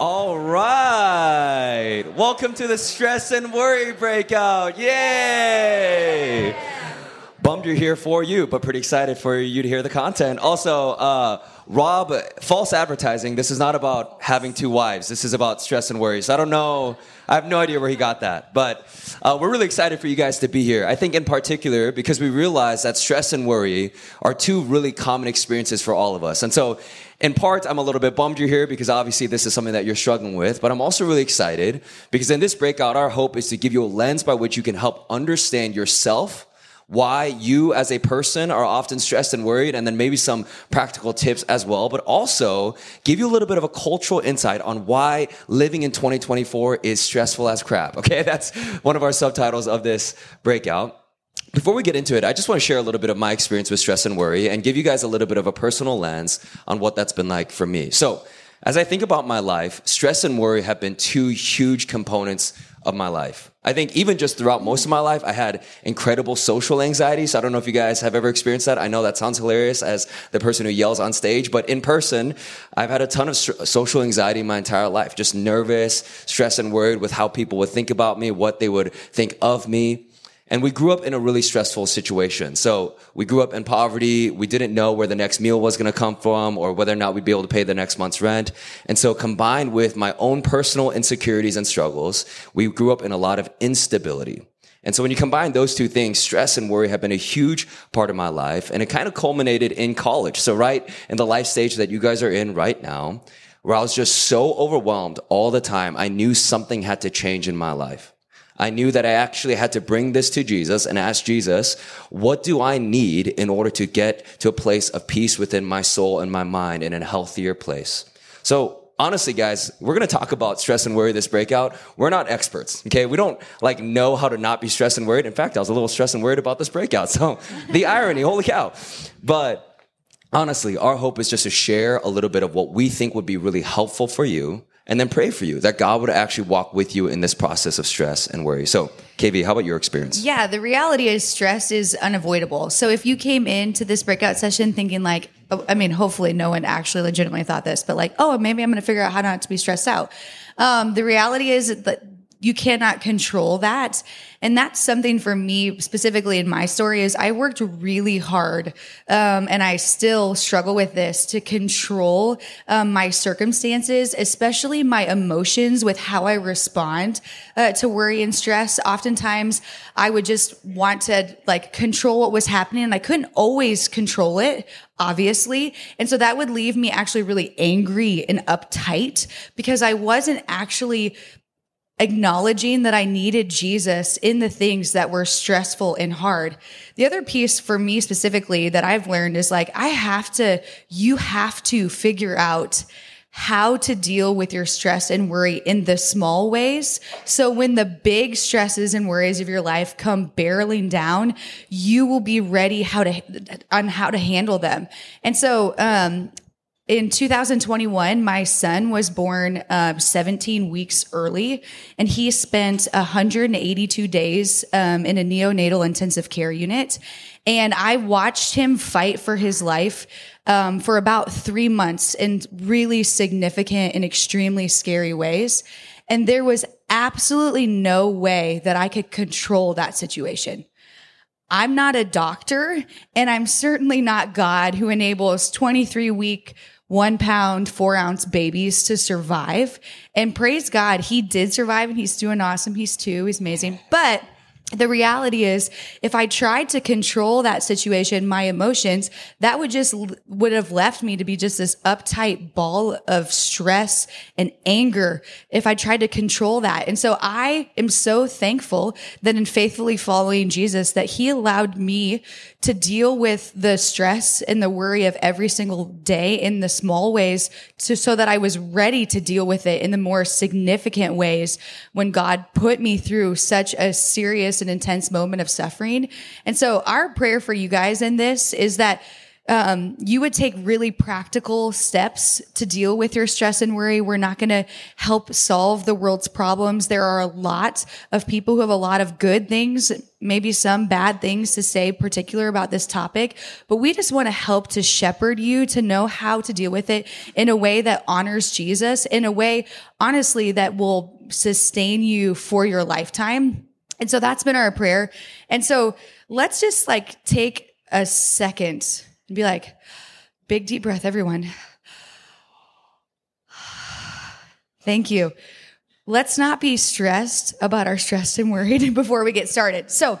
All right. Welcome to the stress and worry breakout. Yay! Bummed you're here for you, but pretty excited for you to hear the content. Also, uh, Rob, false advertising. This is not about having two wives. This is about stress and worries. I don't know. I have no idea where he got that, but uh, we're really excited for you guys to be here. I think in particular because we realize that stress and worry are two really common experiences for all of us. And so, in part, I'm a little bit bummed you're here because obviously this is something that you're struggling with, but I'm also really excited because in this breakout, our hope is to give you a lens by which you can help understand yourself why you as a person are often stressed and worried, and then maybe some practical tips as well, but also give you a little bit of a cultural insight on why living in 2024 is stressful as crap. Okay, that's one of our subtitles of this breakout. Before we get into it, I just want to share a little bit of my experience with stress and worry and give you guys a little bit of a personal lens on what that's been like for me. So, as I think about my life, stress and worry have been two huge components of my life. I think even just throughout most of my life, I had incredible social anxiety. So I don't know if you guys have ever experienced that. I know that sounds hilarious as the person who yells on stage, but in person, I've had a ton of social anxiety my entire life. Just nervous, stressed and worried with how people would think about me, what they would think of me. And we grew up in a really stressful situation. So we grew up in poverty. We didn't know where the next meal was going to come from or whether or not we'd be able to pay the next month's rent. And so combined with my own personal insecurities and struggles, we grew up in a lot of instability. And so when you combine those two things, stress and worry have been a huge part of my life. And it kind of culminated in college. So right in the life stage that you guys are in right now, where I was just so overwhelmed all the time, I knew something had to change in my life. I knew that I actually had to bring this to Jesus and ask Jesus, what do I need in order to get to a place of peace within my soul and my mind in a healthier place? So honestly, guys, we're going to talk about stress and worry this breakout. We're not experts. Okay. We don't like know how to not be stressed and worried. In fact, I was a little stressed and worried about this breakout. So the irony, holy cow. But honestly, our hope is just to share a little bit of what we think would be really helpful for you and then pray for you that God would actually walk with you in this process of stress and worry. So, KV, how about your experience? Yeah, the reality is stress is unavoidable. So, if you came into this breakout session thinking, like, oh, I mean, hopefully no one actually legitimately thought this, but like, oh, maybe I'm going to figure out how not to be stressed out. Um, the reality is that you cannot control that. And that's something for me specifically in my story is I worked really hard. Um, and I still struggle with this to control um, my circumstances, especially my emotions with how I respond uh, to worry and stress. Oftentimes I would just want to like control what was happening and I couldn't always control it obviously. And so that would leave me actually really angry and uptight because I wasn't actually acknowledging that I needed Jesus in the things that were stressful and hard. The other piece for me specifically that I've learned is like, I have to, you have to figure out how to deal with your stress and worry in the small ways. So when the big stresses and worries of your life come barreling down, you will be ready how to, on how to handle them. And so, um, in 2021, my son was born uh, 17 weeks early, and he spent 182 days um, in a neonatal intensive care unit. And I watched him fight for his life um, for about three months in really significant and extremely scary ways. And there was absolutely no way that I could control that situation. I'm not a doctor, and I'm certainly not God who enables 23 week one pound, four ounce babies to survive. And praise God, he did survive and he's doing awesome. He's two, he's amazing. But the reality is if i tried to control that situation my emotions that would just would have left me to be just this uptight ball of stress and anger if i tried to control that and so i am so thankful that in faithfully following jesus that he allowed me to deal with the stress and the worry of every single day in the small ways to, so that i was ready to deal with it in the more significant ways when god put me through such a serious and intense moment of suffering. And so our prayer for you guys in this is that um, you would take really practical steps to deal with your stress and worry. We're not going to help solve the world's problems. There are a lot of people who have a lot of good things, maybe some bad things to say particular about this topic, but we just want to help to shepherd you to know how to deal with it in a way that honors Jesus, in a way, honestly, that will sustain you for your lifetime. And so that's been our prayer. And so let's just like take a second and be like, big deep breath, everyone. Thank you. Let's not be stressed about our stressed and worried before we get started. So,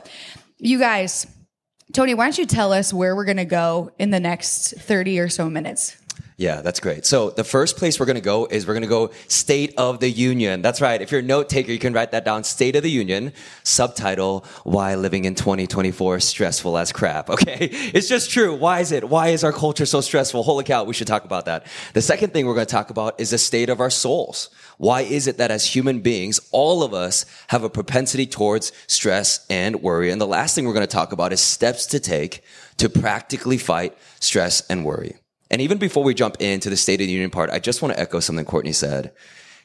you guys, Tony, why don't you tell us where we're going to go in the next 30 or so minutes? Yeah, that's great. So the first place we're going to go is we're going to go State of the Union. That's right. If you're a note taker, you can write that down. State of the Union, subtitle, Why Living in 2024 is Stressful as Crap. Okay. It's just true. Why is it? Why is our culture so stressful? Holy cow, we should talk about that. The second thing we're going to talk about is the state of our souls. Why is it that as human beings, all of us have a propensity towards stress and worry? And the last thing we're going to talk about is steps to take to practically fight stress and worry. And even before we jump into the State of the Union part, I just want to echo something Courtney said.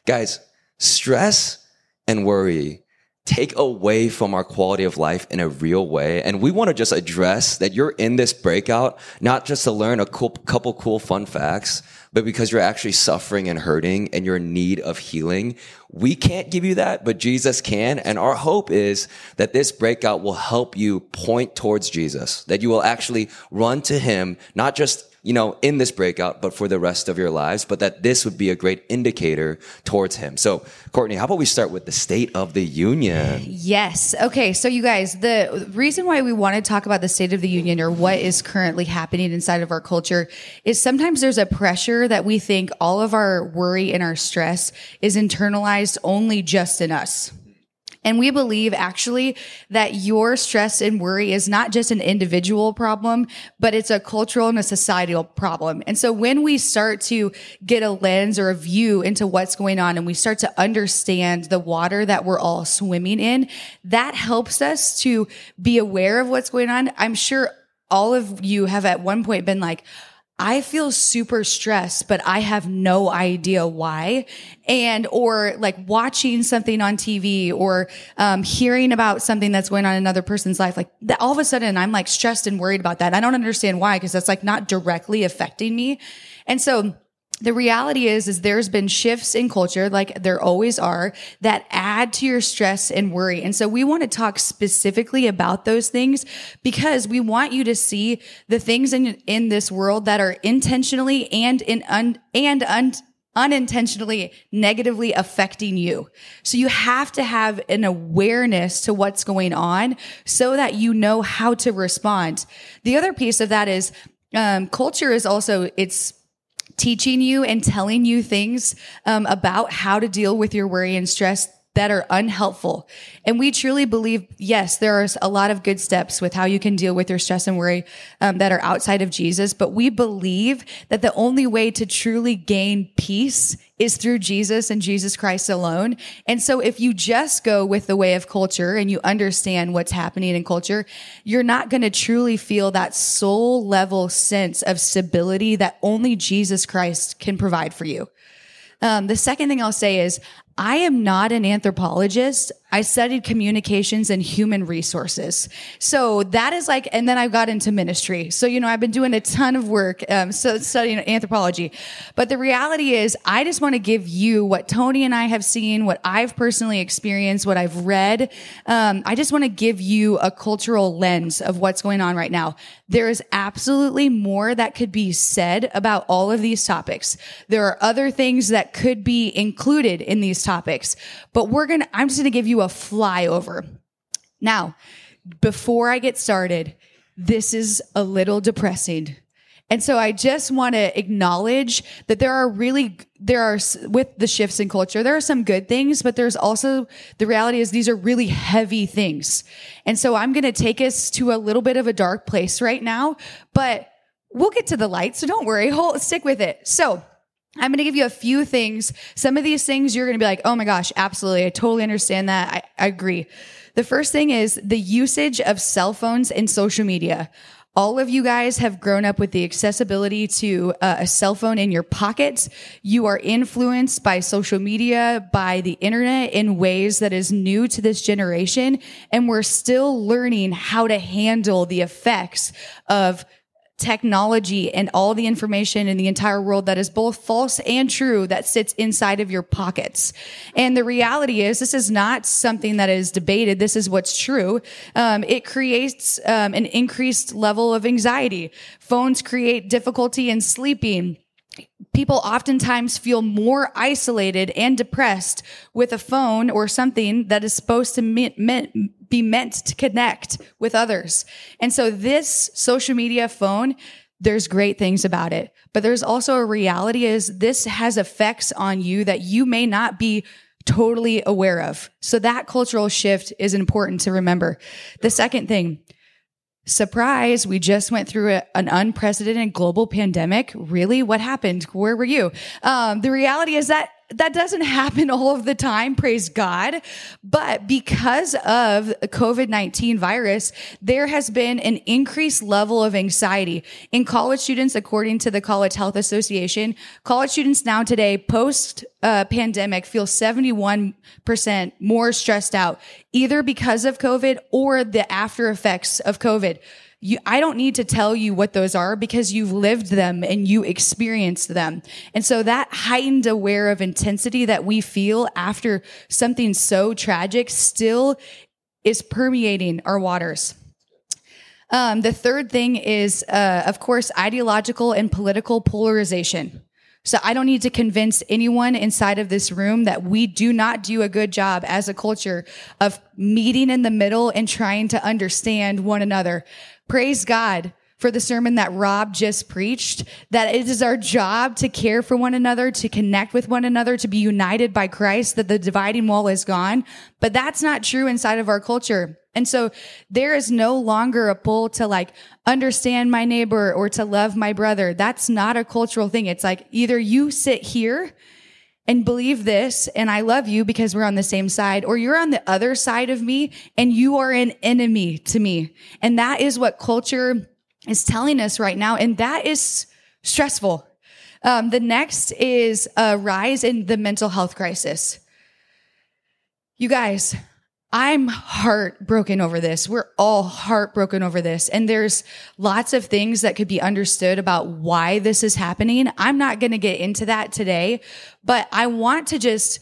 Guys, stress and worry take away from our quality of life in a real way. And we want to just address that you're in this breakout, not just to learn a cool, couple cool fun facts, but because you're actually suffering and hurting and you're in need of healing. We can't give you that, but Jesus can. And our hope is that this breakout will help you point towards Jesus, that you will actually run to him, not just you know, in this breakout, but for the rest of your lives, but that this would be a great indicator towards him. So, Courtney, how about we start with the state of the union? Yes. Okay. So, you guys, the reason why we want to talk about the state of the union or what is currently happening inside of our culture is sometimes there's a pressure that we think all of our worry and our stress is internalized only just in us. And we believe actually that your stress and worry is not just an individual problem, but it's a cultural and a societal problem. And so when we start to get a lens or a view into what's going on and we start to understand the water that we're all swimming in, that helps us to be aware of what's going on. I'm sure all of you have at one point been like, I feel super stressed, but I have no idea why. And, or like watching something on TV or, um, hearing about something that's going on in another person's life. Like that, all of a sudden I'm like stressed and worried about that. I don't understand why, because that's like not directly affecting me. And so, the reality is is there's been shifts in culture like there always are that add to your stress and worry and so we want to talk specifically about those things because we want you to see the things in in this world that are intentionally and in un, and un, unintentionally negatively affecting you. So you have to have an awareness to what's going on so that you know how to respond. The other piece of that is um, culture is also it's teaching you and telling you things um, about how to deal with your worry and stress that are unhelpful. And we truly believe, yes, there are a lot of good steps with how you can deal with your stress and worry um, that are outside of Jesus. But we believe that the only way to truly gain peace is through Jesus and Jesus Christ alone. And so if you just go with the way of culture and you understand what's happening in culture, you're not going to truly feel that soul level sense of stability that only Jesus Christ can provide for you. Um, the second thing I'll say is I am not an anthropologist. I studied communications and human resources. So that is like, and then I got into ministry. So, you know, I've been doing a ton of work, um, so studying anthropology. But the reality is, I just want to give you what Tony and I have seen, what I've personally experienced, what I've read. Um, I just want to give you a cultural lens of what's going on right now. There is absolutely more that could be said about all of these topics. There are other things that could be included in these topics, but we're going to, I'm just going to give you a flyover. Now, before I get started, this is a little depressing. And so I just want to acknowledge that there are really, there are, with the shifts in culture, there are some good things, but there's also, the reality is these are really heavy things. And so I'm going to take us to a little bit of a dark place right now, but we'll get to the light. So don't worry, hold, stick with it. So I'm going to give you a few things. Some of these things you're going to be like, oh my gosh, absolutely. I totally understand that. I, I agree. The first thing is the usage of cell phones and social media. all of you guys have grown up with the accessibility to uh, a cell phone in your pockets. You are influenced by social media, by the internet in ways that is new to this generation. And we're still learning how to handle the effects of technology and all the information in the entire world that is both false and true that sits inside of your pockets. And the reality is, this is not something that is debated. This is what's true. Um, it creates um, an increased level of anxiety. Phones create difficulty in sleeping people oftentimes feel more isolated and depressed with a phone or something that is supposed to be meant to connect with others. And so this social media phone, there's great things about it, but there's also a reality is this has effects on you that you may not be totally aware of. So that cultural shift is important to remember. The second thing, Surprise, we just went through a, an unprecedented global pandemic. Really? What happened? Where were you? Um, the reality is that that doesn't happen all of the time, praise God. But because of COVID-19 virus, there has been an increased level of anxiety in college students, according to the College Health Association. College students now today, post uh, pandemic, feel 71% more stressed out, either because of COVID or the after effects of COVID you, I don't need to tell you what those are because you've lived them and you experienced them. And so that heightened aware of intensity that we feel after something so tragic still is permeating our waters. Um, the third thing is, uh, of course, ideological and political polarization. So I don't need to convince anyone inside of this room that we do not do a good job as a culture of meeting in the middle and trying to understand one another. Praise God for the sermon that Rob just preached, that it is our job to care for one another, to connect with one another, to be united by Christ, that the dividing wall is gone. But that's not true inside of our culture. And so there is no longer a pull to like understand my neighbor or to love my brother. That's not a cultural thing. It's like either you sit here and believe this and I love you because we're on the same side or you're on the other side of me and you are an enemy to me. And that is what culture is telling us right now. And that is stressful. Um, the next is a rise in the mental health crisis. You guys, I'm heartbroken over this. We're all heartbroken over this. And there's lots of things that could be understood about why this is happening. I'm not going to get into that today, but I want to just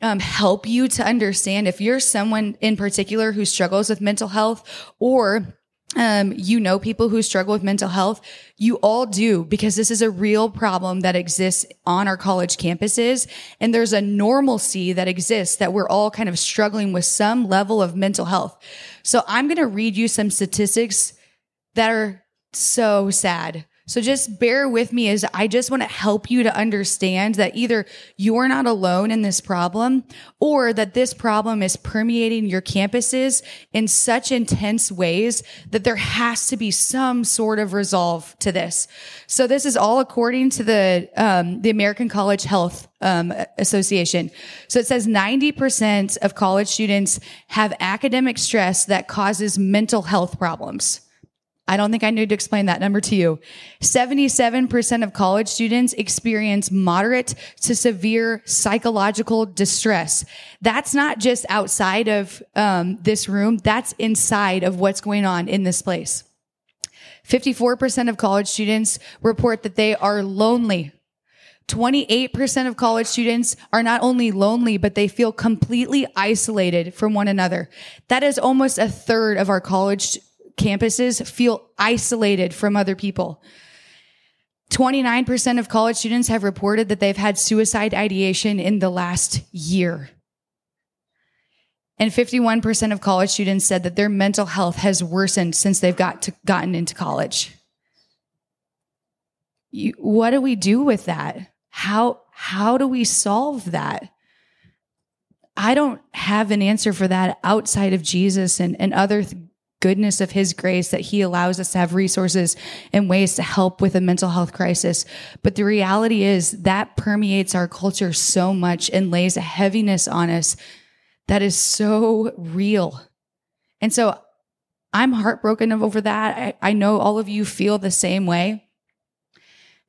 um, help you to understand if you're someone in particular who struggles with mental health or um, you know people who struggle with mental health. You all do because this is a real problem that exists on our college campuses. And there's a normalcy that exists that we're all kind of struggling with some level of mental health. So I'm going to read you some statistics that are so sad. So just bear with me as I just want to help you to understand that either you're not alone in this problem or that this problem is permeating your campuses in such intense ways that there has to be some sort of resolve to this. So this is all according to the, um, the American College Health um, Association. So it says 90% of college students have academic stress that causes mental health problems. I don't think I need to explain that number to you. 77% of college students experience moderate to severe psychological distress. That's not just outside of um, this room, that's inside of what's going on in this place. 54% of college students report that they are lonely. 28% of college students are not only lonely, but they feel completely isolated from one another. That is almost a third of our college campuses feel isolated from other people. 29% of college students have reported that they've had suicide ideation in the last year. And 51% of college students said that their mental health has worsened since they've got to, gotten into college. You, what do we do with that? How, how do we solve that? I don't have an answer for that outside of Jesus and, and other th- goodness of his grace that he allows us to have resources and ways to help with a mental health crisis. But the reality is that permeates our culture so much and lays a heaviness on us that is so real. And so I'm heartbroken over that. I, I know all of you feel the same way.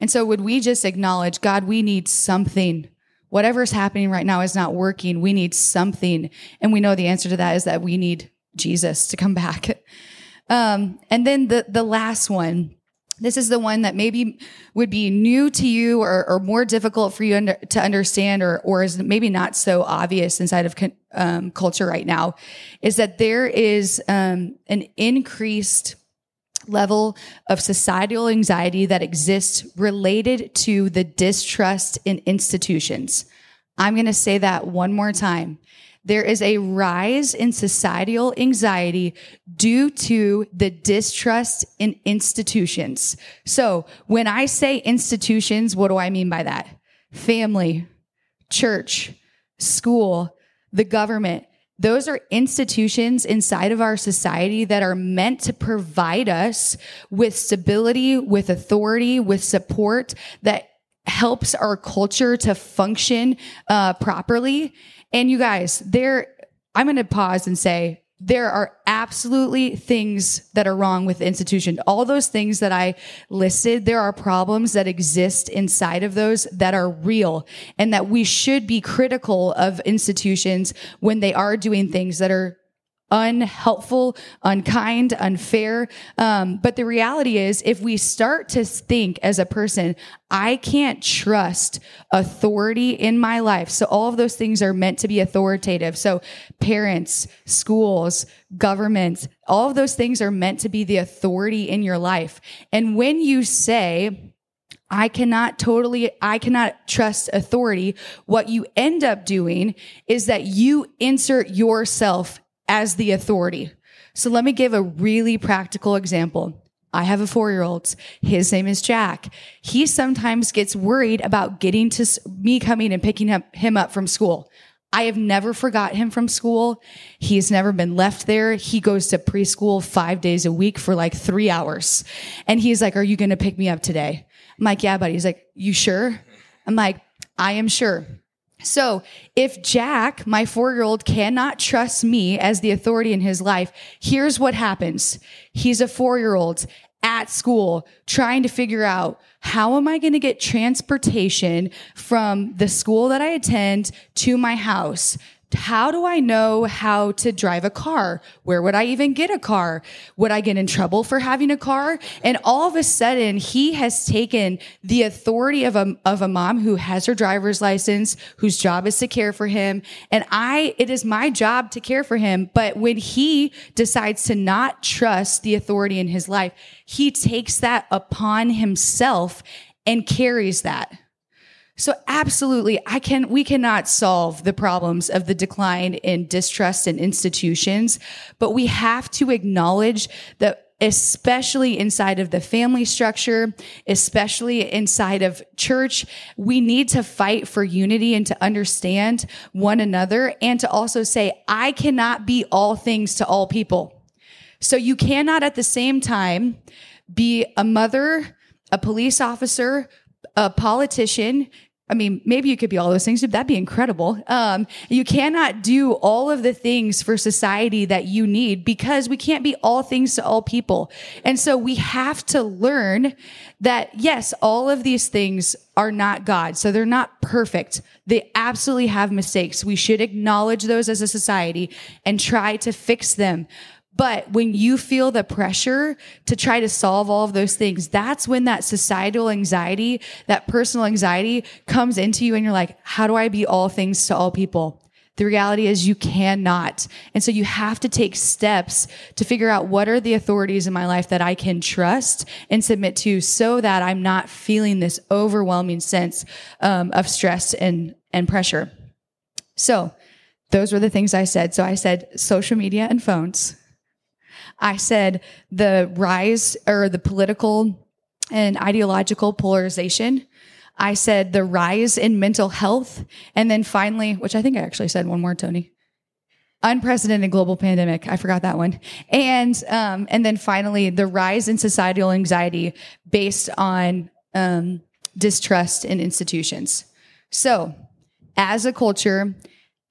And so, would we just acknowledge, God, we need something? Whatever's happening right now is not working. We need something. And we know the answer to that is that we need Jesus to come back. Um, and then the, the last one, this is the one that maybe would be new to you or, or more difficult for you under, to understand or, or is maybe not so obvious inside of um, culture right now is that there is um, an increased level of societal anxiety that exists related to the distrust in institutions. I'm going to say that one more time there is a rise in societal anxiety due to the distrust in institutions. So when I say institutions, what do I mean by that? Family, church, school, the government. Those are institutions inside of our society that are meant to provide us with stability, with authority, with support that helps our culture to function uh, properly. And you guys, there, I'm going to pause and say, there are absolutely things that are wrong with the institution. All those things that I listed, there are problems that exist inside of those that are real and that we should be critical of institutions when they are doing things that are unhelpful, unkind, unfair. Um, but the reality is, if we start to think as a person, I can't trust authority in my life. So all of those things are meant to be authoritative. So parents, schools, governments, all of those things are meant to be the authority in your life. And when you say, I cannot totally, I cannot trust authority. What you end up doing is that you insert yourself as the authority. So let me give a really practical example. I have a four year old. His name is Jack. He sometimes gets worried about getting to me coming and picking up him up from school. I have never forgot him from school. He's never been left there. He goes to preschool five days a week for like three hours. And he's like, are you going to pick me up today? I'm like, yeah, buddy. He's like, you sure? I'm like, I am sure. So if Jack, my four year old, cannot trust me as the authority in his life, here's what happens. He's a four year old at school trying to figure out how am I going to get transportation from the school that I attend to my house? How do I know how to drive a car? Where would I even get a car? Would I get in trouble for having a car? And all of a sudden, he has taken the authority of a, of a mom who has her driver's license, whose job is to care for him. And I, it is my job to care for him. But when he decides to not trust the authority in his life, he takes that upon himself and carries that. So absolutely, I can, we cannot solve the problems of the decline in distrust in institutions, but we have to acknowledge that especially inside of the family structure, especially inside of church, we need to fight for unity and to understand one another and to also say, I cannot be all things to all people. So you cannot at the same time be a mother, a police officer, a politician, I mean, maybe you could be all those things. That'd be incredible. Um, you cannot do all of the things for society that you need because we can't be all things to all people. And so we have to learn that yes, all of these things are not God. So they're not perfect. They absolutely have mistakes. We should acknowledge those as a society and try to fix them. But when you feel the pressure to try to solve all of those things, that's when that societal anxiety, that personal anxiety comes into you and you're like, how do I be all things to all people? The reality is you cannot. And so you have to take steps to figure out what are the authorities in my life that I can trust and submit to so that I'm not feeling this overwhelming sense um, of stress and, and pressure. So those were the things I said. So I said social media and phones. I said the rise or the political and ideological polarization. I said the rise in mental health. And then finally, which I think I actually said one more, Tony. Unprecedented global pandemic. I forgot that one. And, um, and then finally, the rise in societal anxiety based on, um, distrust in institutions. So as a culture,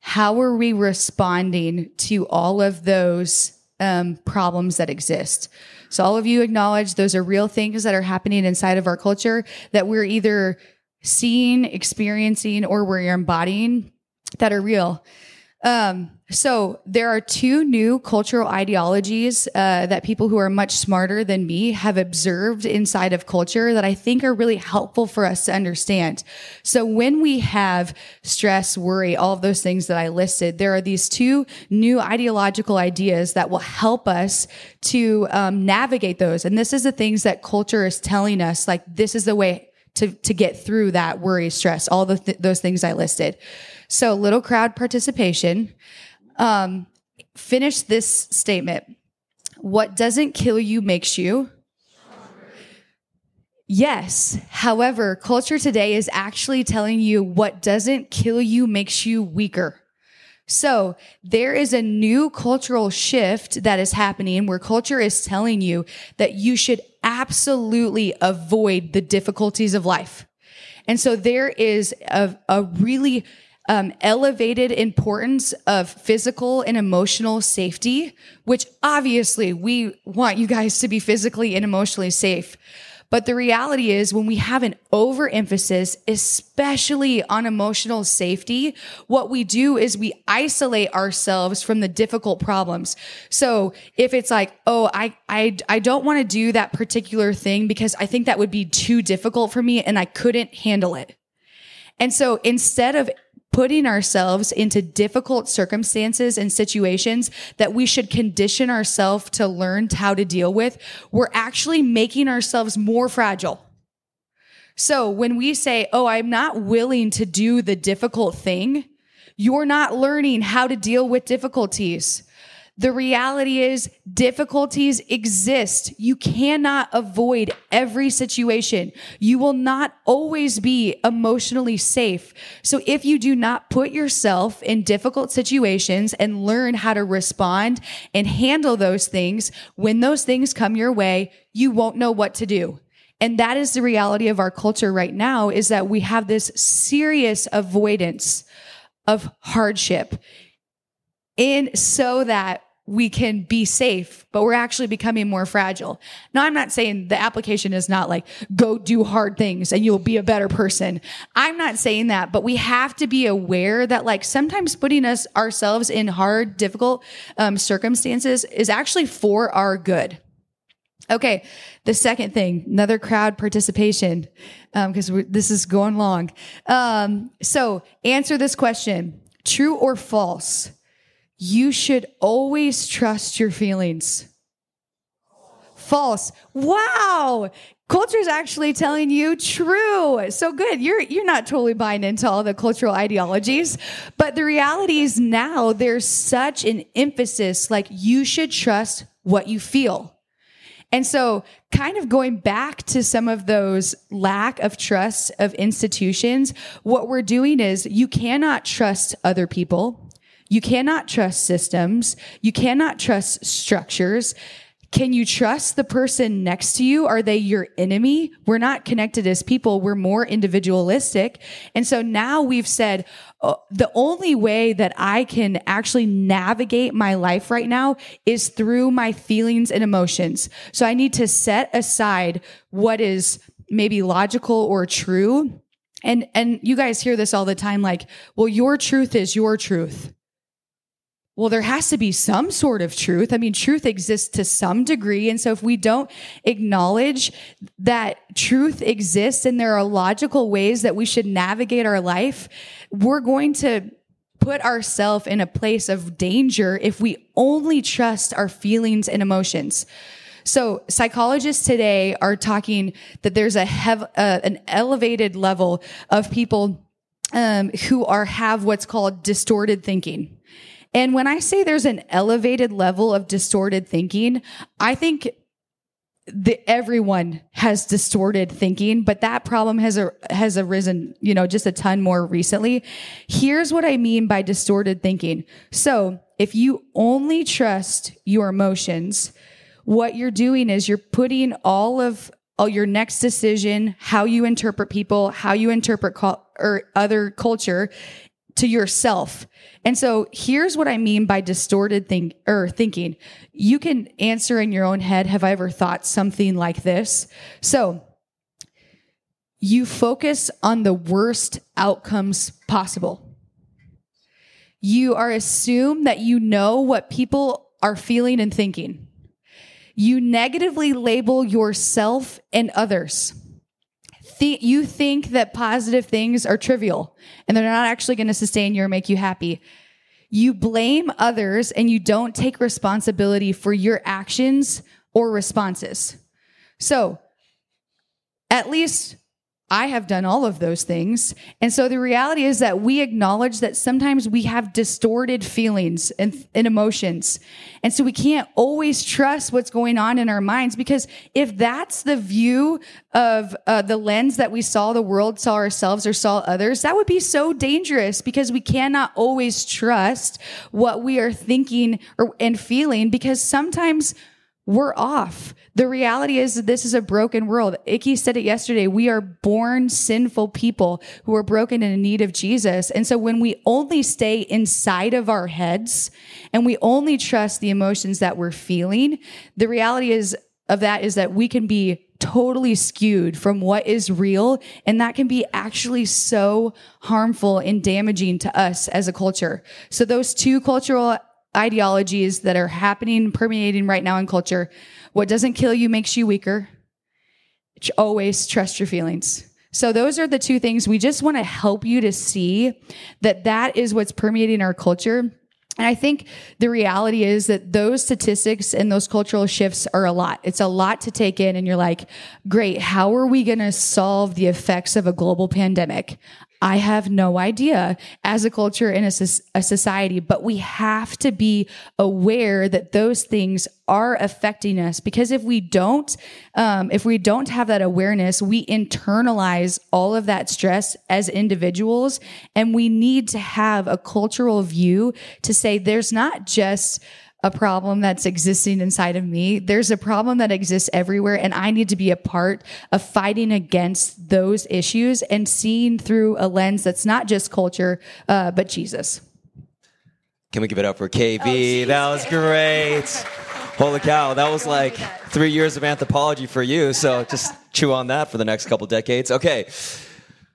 how are we responding to all of those um, problems that exist. So all of you acknowledge those are real things that are happening inside of our culture that we're either seeing, experiencing, or we're embodying that are real. Um, so there are two new cultural ideologies uh, that people who are much smarter than me have observed inside of culture that I think are really helpful for us to understand. So when we have stress, worry, all of those things that I listed, there are these two new ideological ideas that will help us to um, navigate those. And this is the things that culture is telling us, like this is the way to to get through that worry, stress, all the th- those things I listed. So little crowd participation. Um, finish this statement. What doesn't kill you makes you. Yes. However, culture today is actually telling you what doesn't kill you makes you weaker. So there is a new cultural shift that is happening where culture is telling you that you should absolutely avoid the difficulties of life. And so there is a, a really um, elevated importance of physical and emotional safety, which obviously we want you guys to be physically and emotionally safe. But the reality is when we have an overemphasis, especially on emotional safety, what we do is we isolate ourselves from the difficult problems. So if it's like, oh, I, I, I don't want to do that particular thing because I think that would be too difficult for me and I couldn't handle it. And so instead of putting ourselves into difficult circumstances and situations that we should condition ourselves to learn how to deal with, we're actually making ourselves more fragile. So when we say, Oh, I'm not willing to do the difficult thing, you're not learning how to deal with difficulties. The reality is difficulties exist. You cannot avoid every situation. You will not always be emotionally safe. So if you do not put yourself in difficult situations and learn how to respond and handle those things, when those things come your way, you won't know what to do. And that is the reality of our culture right now is that we have this serious avoidance of hardship in so that we can be safe, but we're actually becoming more fragile. Now, I'm not saying the application is not like go do hard things and you'll be a better person. I'm not saying that, but we have to be aware that like sometimes putting us ourselves in hard, difficult um, circumstances is actually for our good. Okay, the second thing, another crowd participation, because um, this is going long. Um, so, answer this question: True or false? You should always trust your feelings. False. Wow. Culture is actually telling you true. So good. You're you're not totally buying into all the cultural ideologies, but the reality is now there's such an emphasis like you should trust what you feel. And so kind of going back to some of those lack of trust of institutions, what we're doing is you cannot trust other people. You cannot trust systems. You cannot trust structures. Can you trust the person next to you? Are they your enemy? We're not connected as people. We're more individualistic. And so now we've said uh, the only way that I can actually navigate my life right now is through my feelings and emotions. So I need to set aside what is maybe logical or true. And, and you guys hear this all the time like, well, your truth is your truth. Well, there has to be some sort of truth. I mean, truth exists to some degree. And so if we don't acknowledge that truth exists and there are logical ways that we should navigate our life, we're going to put ourselves in a place of danger if we only trust our feelings and emotions. So psychologists today are talking that there's a hev- uh, an elevated level of people um, who are have what's called distorted thinking. And when I say there's an elevated level of distorted thinking, I think everyone has distorted thinking, but that problem has has arisen, you know, just a ton more recently. Here's what I mean by distorted thinking. So if you only trust your emotions, what you're doing is you're putting all of all your next decision, how you interpret people, how you interpret or other culture to yourself. And so here's what I mean by distorted think or thinking. You can answer in your own head, have I ever thought something like this? So you focus on the worst outcomes possible. You are assumed that you know what people are feeling and thinking. You negatively label yourself and others. Th- you think that positive things are trivial and they're not actually going to sustain you or make you happy. You blame others and you don't take responsibility for your actions or responses. So, at least I have done all of those things. And so the reality is that we acknowledge that sometimes we have distorted feelings and, and, emotions. And so we can't always trust what's going on in our minds because if that's the view of uh, the lens that we saw the world, saw ourselves, or saw others, that would be so dangerous because we cannot always trust what we are thinking or, and feeling because sometimes we're off. The reality is this is a broken world. Icky said it yesterday. We are born sinful people who are broken and in need of Jesus. And so when we only stay inside of our heads and we only trust the emotions that we're feeling, the reality is of that is that we can be totally skewed from what is real. And that can be actually so harmful and damaging to us as a culture. So those two cultural ideologies that are happening, permeating right now in culture. What doesn't kill you makes you weaker. Always trust your feelings. So those are the two things we just want to help you to see that that is what's permeating our culture. And I think the reality is that those statistics and those cultural shifts are a lot. It's a lot to take in. And you're like, great, how are we going to solve the effects of a global pandemic? I have no idea as a culture and a, a society, but we have to be aware that those things are affecting us because if we don't, um, if we don't have that awareness, we internalize all of that stress as individuals. And we need to have a cultural view to say there's not just a problem that's existing inside of me. There's a problem that exists everywhere, and I need to be a part of fighting against those issues and seeing through a lens that's not just culture, uh, but Jesus. Can we give it up for KB? Oh, that was great. Holy cow, that was like three years of anthropology for you. So just chew on that for the next couple decades. Okay.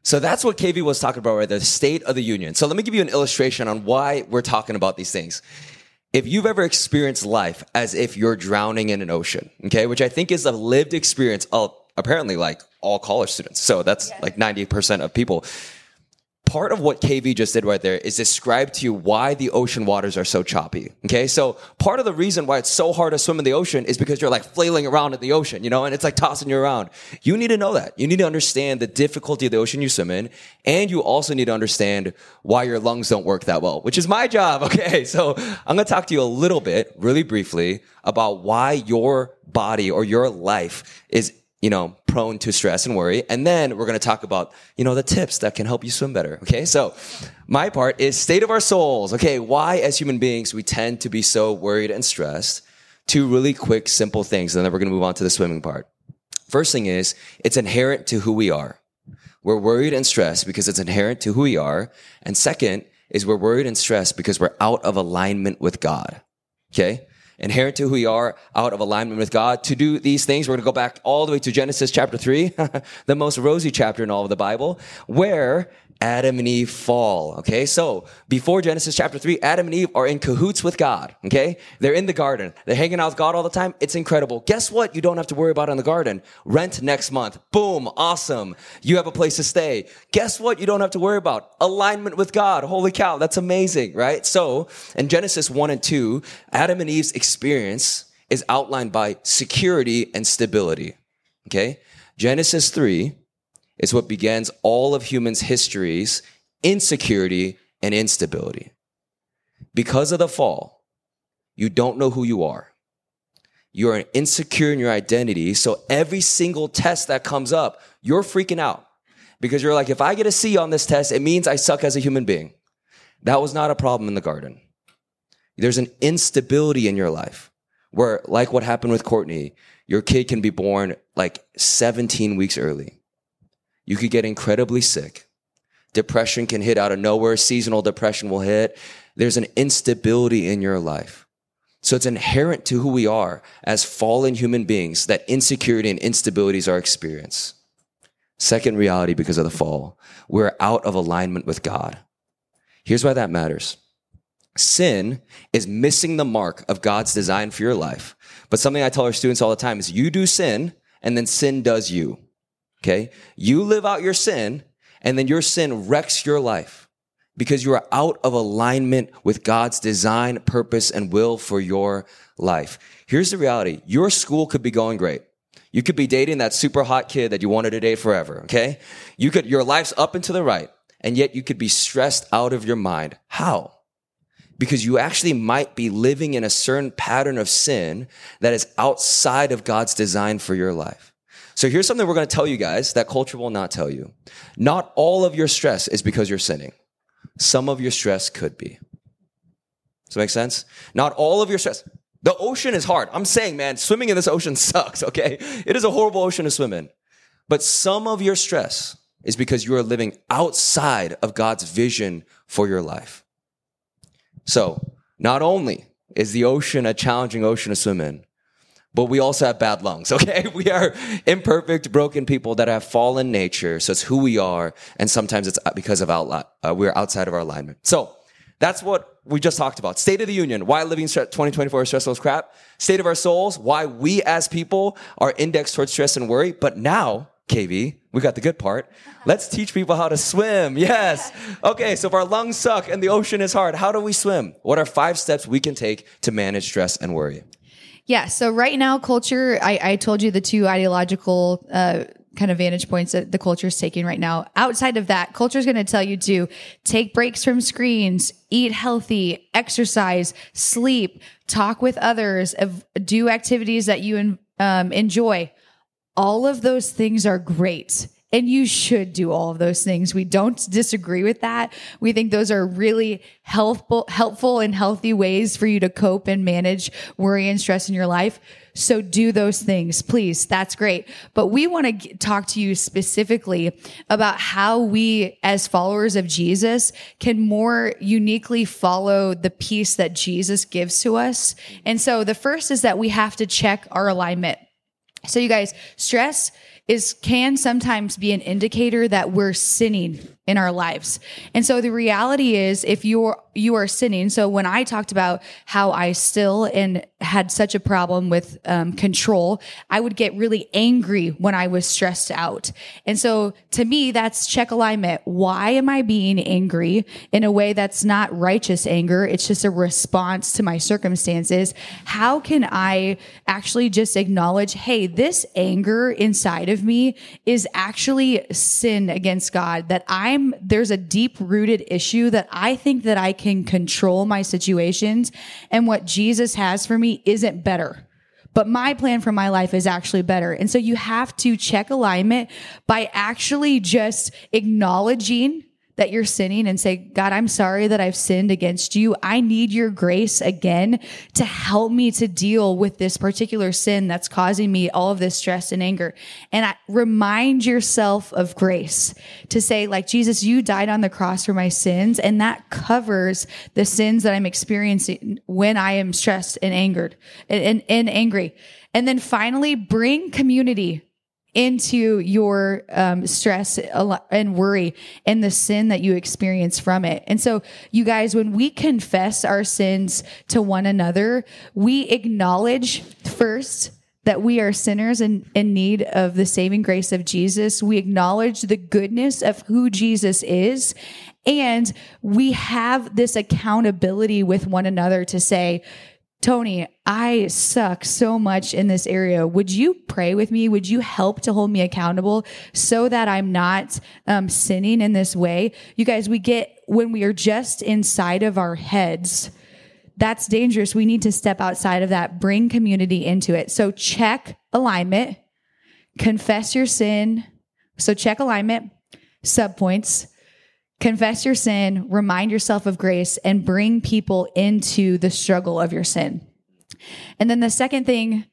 So that's what KV was talking about, right? The state of the union. So let me give you an illustration on why we're talking about these things if you've ever experienced life as if you're drowning in an ocean, okay, which I think is a lived experience of apparently like all college students. So that's like 90% of people part of what KV just did right there is describe to you why the ocean waters are so choppy. Okay. So part of the reason why it's so hard to swim in the ocean is because you're like flailing around in the ocean, you know, and it's like tossing you around. You need to know that. You need to understand the difficulty of the ocean you swim in. And you also need to understand why your lungs don't work that well, which is my job. Okay. So I'm going to talk to you a little bit, really briefly about why your body or your life is you know, prone to stress and worry. And then we're going to talk about, you know, the tips that can help you swim better. Okay. So my part is state of our souls. Okay. Why as human beings we tend to be so worried and stressed. Two really quick, simple things. And then we're going to move on to the swimming part. First thing is it's inherent to who we are. We're worried and stressed because it's inherent to who we are. And second is we're worried and stressed because we're out of alignment with God. Okay inherent to who we are out of alignment with God. To do these things, we're going to go back all the way to Genesis chapter 3, the most rosy chapter in all of the Bible, where Adam and Eve fall. Okay. So before Genesis chapter three, Adam and Eve are in cahoots with God. Okay. They're in the garden. They're hanging out with God all the time. It's incredible. Guess what? You don't have to worry about in the garden. Rent next month. Boom. Awesome. You have a place to stay. Guess what? You don't have to worry about alignment with God. Holy cow. That's amazing. Right. So in Genesis one and two, Adam and Eve's experience is outlined by security and stability. Okay. Genesis three is what begins all of humans' histories insecurity and instability. Because of the fall, you don't know who you are. You are insecure in your identity. So every single test that comes up, you're freaking out because you're like, if I get a C on this test, it means I suck as a human being. That was not a problem in the garden. There's an instability in your life where, like what happened with Courtney, your kid can be born like 17 weeks early you could get incredibly sick. Depression can hit out of nowhere. Seasonal depression will hit. There's an instability in your life. So it's inherent to who we are as fallen human beings that insecurity and instabilities are experienced. Second reality because of the fall, we're out of alignment with God. Here's why that matters. Sin is missing the mark of God's design for your life. But something I tell our students all the time is you do sin and then sin does you. Okay. You live out your sin and then your sin wrecks your life because you are out of alignment with God's design, purpose, and will for your life. Here's the reality. Your school could be going great. You could be dating that super hot kid that you wanted to date forever. Okay. You could, your life's up and to the right and yet you could be stressed out of your mind. How? Because you actually might be living in a certain pattern of sin that is outside of God's design for your life. So here's something we're going to tell you guys that culture will not tell you. Not all of your stress is because you're sinning. Some of your stress could be. Does that make sense? Not all of your stress. The ocean is hard. I'm saying, man, swimming in this ocean sucks, okay? It is a horrible ocean to swim in. But some of your stress is because you are living outside of God's vision for your life. So, not only is the ocean a challenging ocean to swim in, but we also have bad lungs, okay? We are imperfect, broken people that have fallen nature. So it's who we are. And sometimes it's because of outli- uh, we're outside of our alignment. So that's what we just talked about. State of the Union, why living 2024 is stressful as crap. State of our souls, why we as people are indexed towards stress and worry. But now KV. We got the good part. Let's teach people how to swim. Yes. Okay, so if our lungs suck and the ocean is hard, how do we swim? What are five steps we can take to manage stress and worry? Yeah, so right now, culture, I, I told you the two ideological uh, kind of vantage points that the culture is taking right now. Outside of that, culture is going to tell you to take breaks from screens, eat healthy, exercise, sleep, talk with others, do activities that you um, enjoy all of those things are great. And you should do all of those things. We don't disagree with that. We think those are really helpful, helpful and healthy ways for you to cope and manage worry and stress in your life. So do those things, please. That's great. But we want to talk to you specifically about how we, as followers of Jesus, can more uniquely follow the peace that Jesus gives to us. And so the first is that we have to check our alignment. So you guys, stress is can sometimes be an indicator that we're sinning in our lives. And so the reality is if you're you are sinning. So when I talked about how I still and had such a problem with um, control, I would get really angry when I was stressed out. And so to me, that's check alignment. Why am I being angry in a way that's not righteous anger? It's just a response to my circumstances. How can I actually just acknowledge, hey, this anger inside of me is actually sin against God that I'm, there's a deep rooted issue that I think that I can control my situations. And what Jesus has for me isn't better. But my plan for my life is actually better. And so you have to check alignment by actually just acknowledging that you're sinning and say, God, I'm sorry that I've sinned against you. I need your grace again to help me to deal with this particular sin that's causing me all of this stress and anger. And I, remind yourself of grace to say, like, Jesus, you died on the cross for my sins. And that covers the sins that I'm experiencing when I am stressed and angered and, and, and angry. And then finally, bring community into your um, stress and worry and the sin that you experience from it. And so, you guys, when we confess our sins to one another, we acknowledge first that we are sinners in, in need of the saving grace of Jesus. We acknowledge the goodness of who Jesus is. And we have this accountability with one another to say, Tony, I suck so much in this area. Would you pray with me? Would you help to hold me accountable so that I'm not um, sinning in this way? You guys, we get when we are just inside of our heads, that's dangerous. We need to step outside of that, bring community into it. So check alignment, confess your sin. So check alignment, subpoints confess your sin, remind yourself of grace, and bring people into the struggle of your sin. And then the second thing,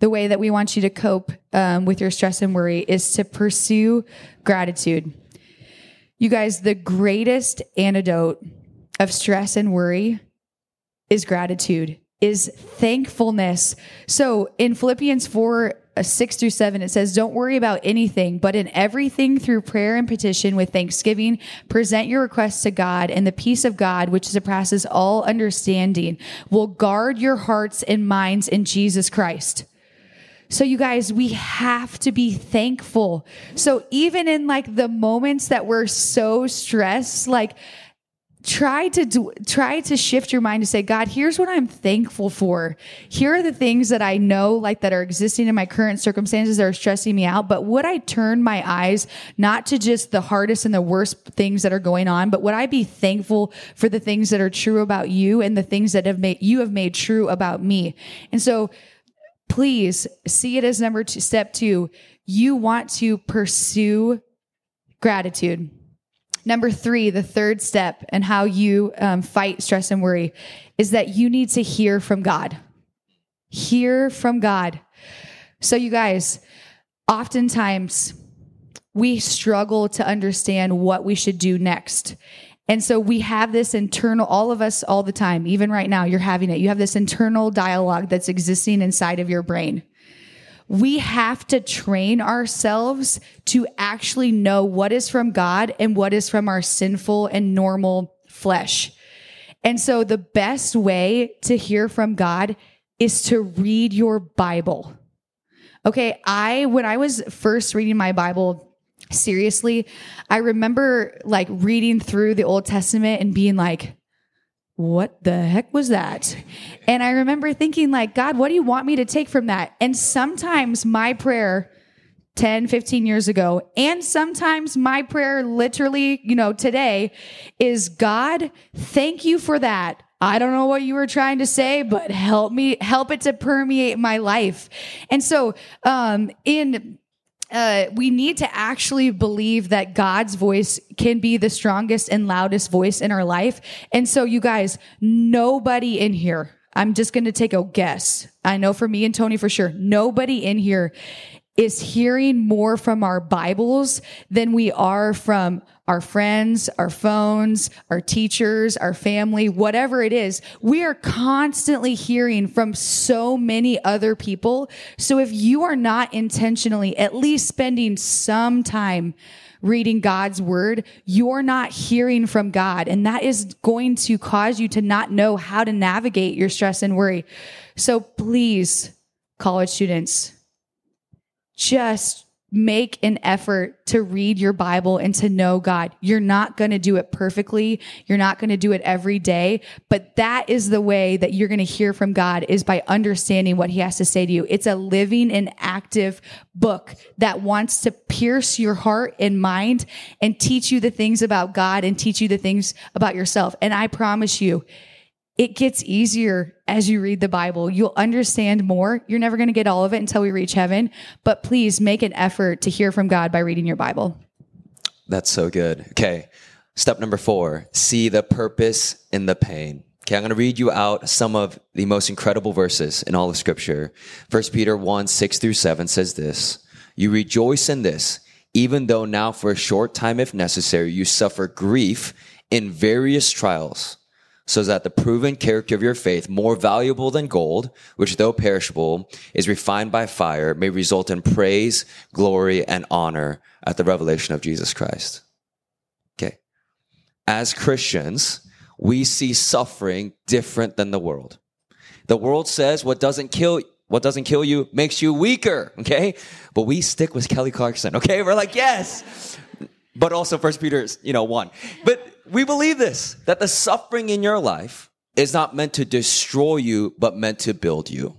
the way that we want you to cope um, with your stress and worry is to pursue gratitude. You guys, the greatest antidote of stress and worry is gratitude, is thankfulness. So in Philippians 4, uh, 6 through 7, it says, Don't worry about anything, but in everything through prayer and petition with thanksgiving, present your requests to God, and the peace of God, which surpasses all understanding, will guard your hearts and minds in Jesus Christ. So you guys, we have to be thankful. So even in like the moments that we're so stressed, like try to do, try to shift your mind to say, God, here's what I'm thankful for. Here are the things that I know like that are existing in my current circumstances that are stressing me out. But would I turn my eyes not to just the hardest and the worst things that are going on, but would I be thankful for the things that are true about you and the things that have made you have made true about me? And so please see it as number two, step two. You want to pursue gratitude. Number three, the third step and how you um, fight stress and worry is that you need to hear from God. Hear from God. So, you guys, oftentimes we struggle to understand what we should do next. And so we have this internal, all of us all the time, even right now, you're having it. You have this internal dialogue that's existing inside of your brain we have to train ourselves to actually know what is from God and what is from our sinful and normal flesh. And so the best way to hear from God is to read your Bible. Okay, I when I was first reading my Bible seriously, I remember like reading through the Old Testament and being like, what the heck was that? And I remember thinking, like, God, what do you want me to take from that? And sometimes my prayer 10, 15 years ago, and sometimes my prayer literally, you know, today is God, thank you for that. I don't know what you were trying to say, but help me, help it to permeate my life. And so, um, in uh, we need to actually believe that God's voice can be the strongest and loudest voice in our life. And so, you guys, nobody in here, I'm just going to take a guess. I know for me and Tony for sure, nobody in here is hearing more from our Bibles than we are from our friends, our phones, our teachers, our family, whatever it is. We are constantly hearing from so many other people. So if you are not intentionally at least spending some time reading God's word, you're not hearing from God. And that is going to cause you to not know how to navigate your stress and worry. So please, college students, just make an effort to read your Bible and to know God. You're not going to do it perfectly. You're not going to do it every day, but that is the way that you're going to hear from God is by understanding what he has to say to you. It's a living and active book that wants to pierce your heart and mind and teach you the things about God and teach you the things about yourself. And I promise you, it gets easier as you read the Bible. You'll understand more. You're never going to get all of it until we reach heaven, but please make an effort to hear from God by reading your Bible. That's so good. Okay. Step number four see the purpose in the pain. Okay, I'm going to read you out some of the most incredible verses in all of Scripture. First Peter 1 6 through 7 says this You rejoice in this, even though now for a short time, if necessary, you suffer grief in various trials so that the proven character of your faith, more valuable than gold, which though perishable is refined by fire, may result in praise, glory, and honor at the revelation of Jesus Christ. Okay. As Christians, we see suffering different than the world. The world says what doesn't kill what doesn't kill you makes you weaker, okay? But we stick with Kelly Clarkson, okay? We're like, yes. But also First Peter's, you know, 1. But we believe this that the suffering in your life is not meant to destroy you, but meant to build you.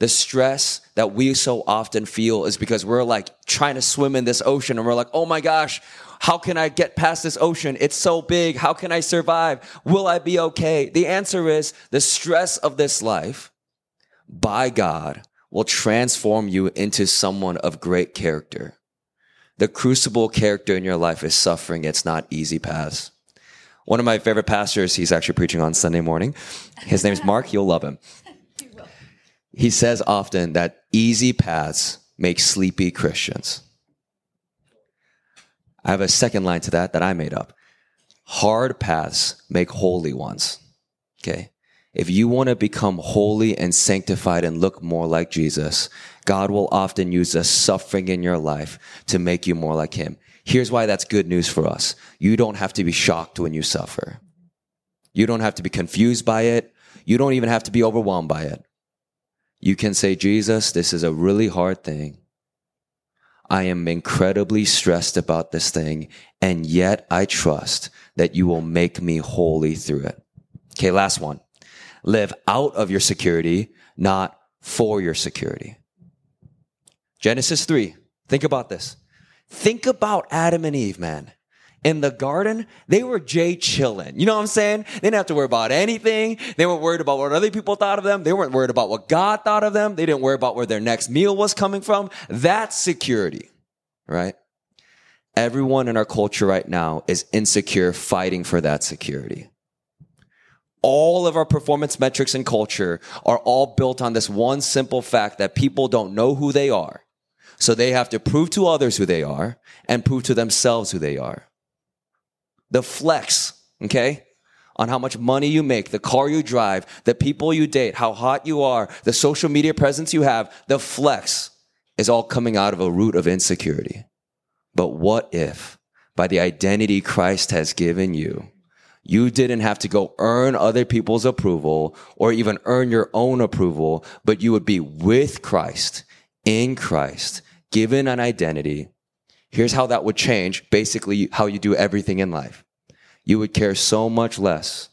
The stress that we so often feel is because we're like trying to swim in this ocean and we're like, oh my gosh, how can I get past this ocean? It's so big. How can I survive? Will I be okay? The answer is the stress of this life by God will transform you into someone of great character. The crucible character in your life is suffering. It's not easy paths. One of my favorite pastors, he's actually preaching on Sunday morning. His name's Mark. You'll love him. He says often that easy paths make sleepy Christians. I have a second line to that that I made up. Hard paths make holy ones. Okay. If you want to become holy and sanctified and look more like Jesus, God will often use the suffering in your life to make you more like Him. Here's why that's good news for us. You don't have to be shocked when you suffer. You don't have to be confused by it. You don't even have to be overwhelmed by it. You can say, Jesus, this is a really hard thing. I am incredibly stressed about this thing, and yet I trust that you will make me holy through it. Okay, last one. Live out of your security, not for your security. Genesis 3. Think about this. Think about Adam and Eve, man. In the garden, they were Jay chilling. You know what I'm saying? They didn't have to worry about anything. They weren't worried about what other people thought of them. They weren't worried about what God thought of them. They didn't worry about where their next meal was coming from. That's security, right? Everyone in our culture right now is insecure, fighting for that security all of our performance metrics and culture are all built on this one simple fact that people don't know who they are. So they have to prove to others who they are and prove to themselves who they are. The flex, okay? On how much money you make, the car you drive, the people you date, how hot you are, the social media presence you have, the flex is all coming out of a root of insecurity. But what if by the identity Christ has given you, you didn't have to go earn other people's approval or even earn your own approval, but you would be with Christ, in Christ, given an identity. Here's how that would change basically how you do everything in life. You would care so much less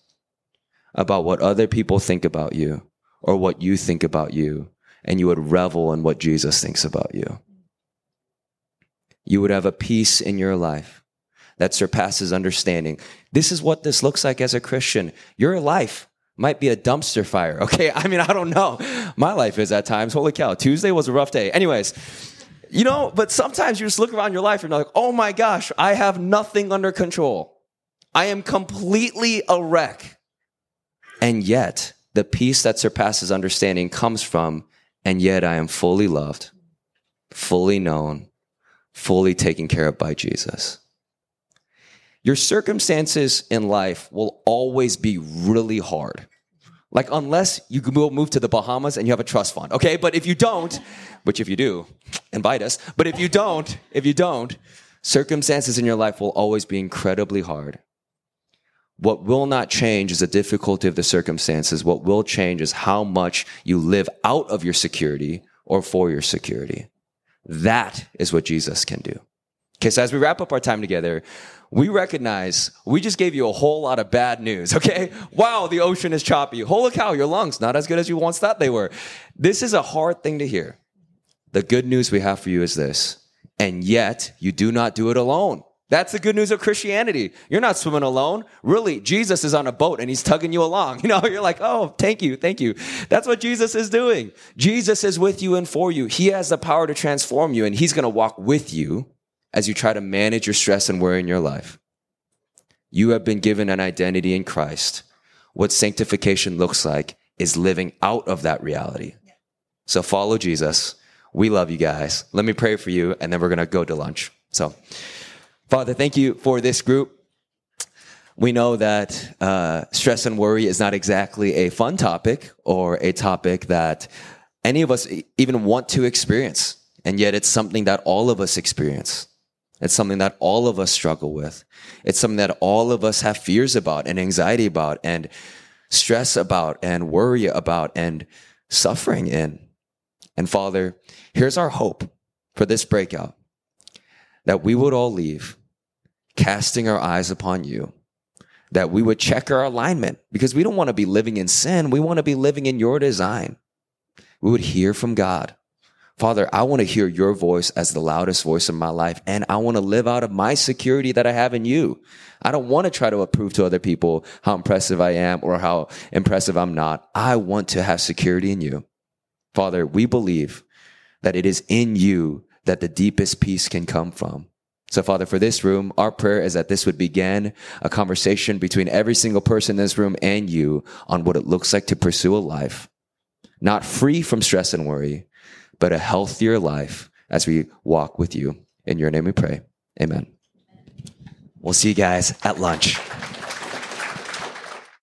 about what other people think about you or what you think about you, and you would revel in what Jesus thinks about you. You would have a peace in your life that surpasses understanding. This is what this looks like as a Christian. Your life might be a dumpster fire. Okay. I mean, I don't know. My life is at times. Holy cow. Tuesday was a rough day. Anyways, you know, but sometimes you just look around your life and you're like, oh my gosh, I have nothing under control. I am completely a wreck. And yet, the peace that surpasses understanding comes from, and yet I am fully loved, fully known, fully taken care of by Jesus. Your circumstances in life will always be really hard. Like, unless you move to the Bahamas and you have a trust fund, okay? But if you don't, which if you do, invite us. But if you don't, if you don't, circumstances in your life will always be incredibly hard. What will not change is the difficulty of the circumstances. What will change is how much you live out of your security or for your security. That is what Jesus can do. Okay, so as we wrap up our time together, we recognize we just gave you a whole lot of bad news, okay? Wow, the ocean is choppy. Holy cow, your lungs not as good as you once thought they were. This is a hard thing to hear. The good news we have for you is this, and yet you do not do it alone. That's the good news of Christianity. You're not swimming alone. Really, Jesus is on a boat and he's tugging you along. You know, you're like, oh, thank you, thank you. That's what Jesus is doing. Jesus is with you and for you. He has the power to transform you and he's to walk with you as you try to manage your stress and worry in your life. You have been given an identity in Christ. What sanctification looks like is living out of that reality. So follow Jesus. We love you guys. Let me pray for you, and then we're going to go to lunch. So, Father, thank you for this group. We know that uh, stress and worry is not exactly a fun topic or a topic that any of us even want to experience. And yet it's something that all of us experience. It's something that all of us struggle with. It's something that all of us have fears about and anxiety about and stress about and worry about and suffering in. And Father, here's our hope for this breakout that we would all leave casting our eyes upon you, that we would check our alignment because we don't want to be living in sin. We want to be living in your design. We would hear from God Father, I want to hear your voice as the loudest voice in my life, and I want to live out of my security that I have in you. I don't want to try to prove to other people how impressive I am or how impressive I'm not. I want to have security in you. Father, we believe that it is in you that the deepest peace can come from. So, Father, for this room, our prayer is that this would begin a conversation between every single person in this room and you on what it looks like to pursue a life, not free from stress and worry, but a healthier life as we walk with you. In your name we pray. Amen. We'll see you guys at lunch.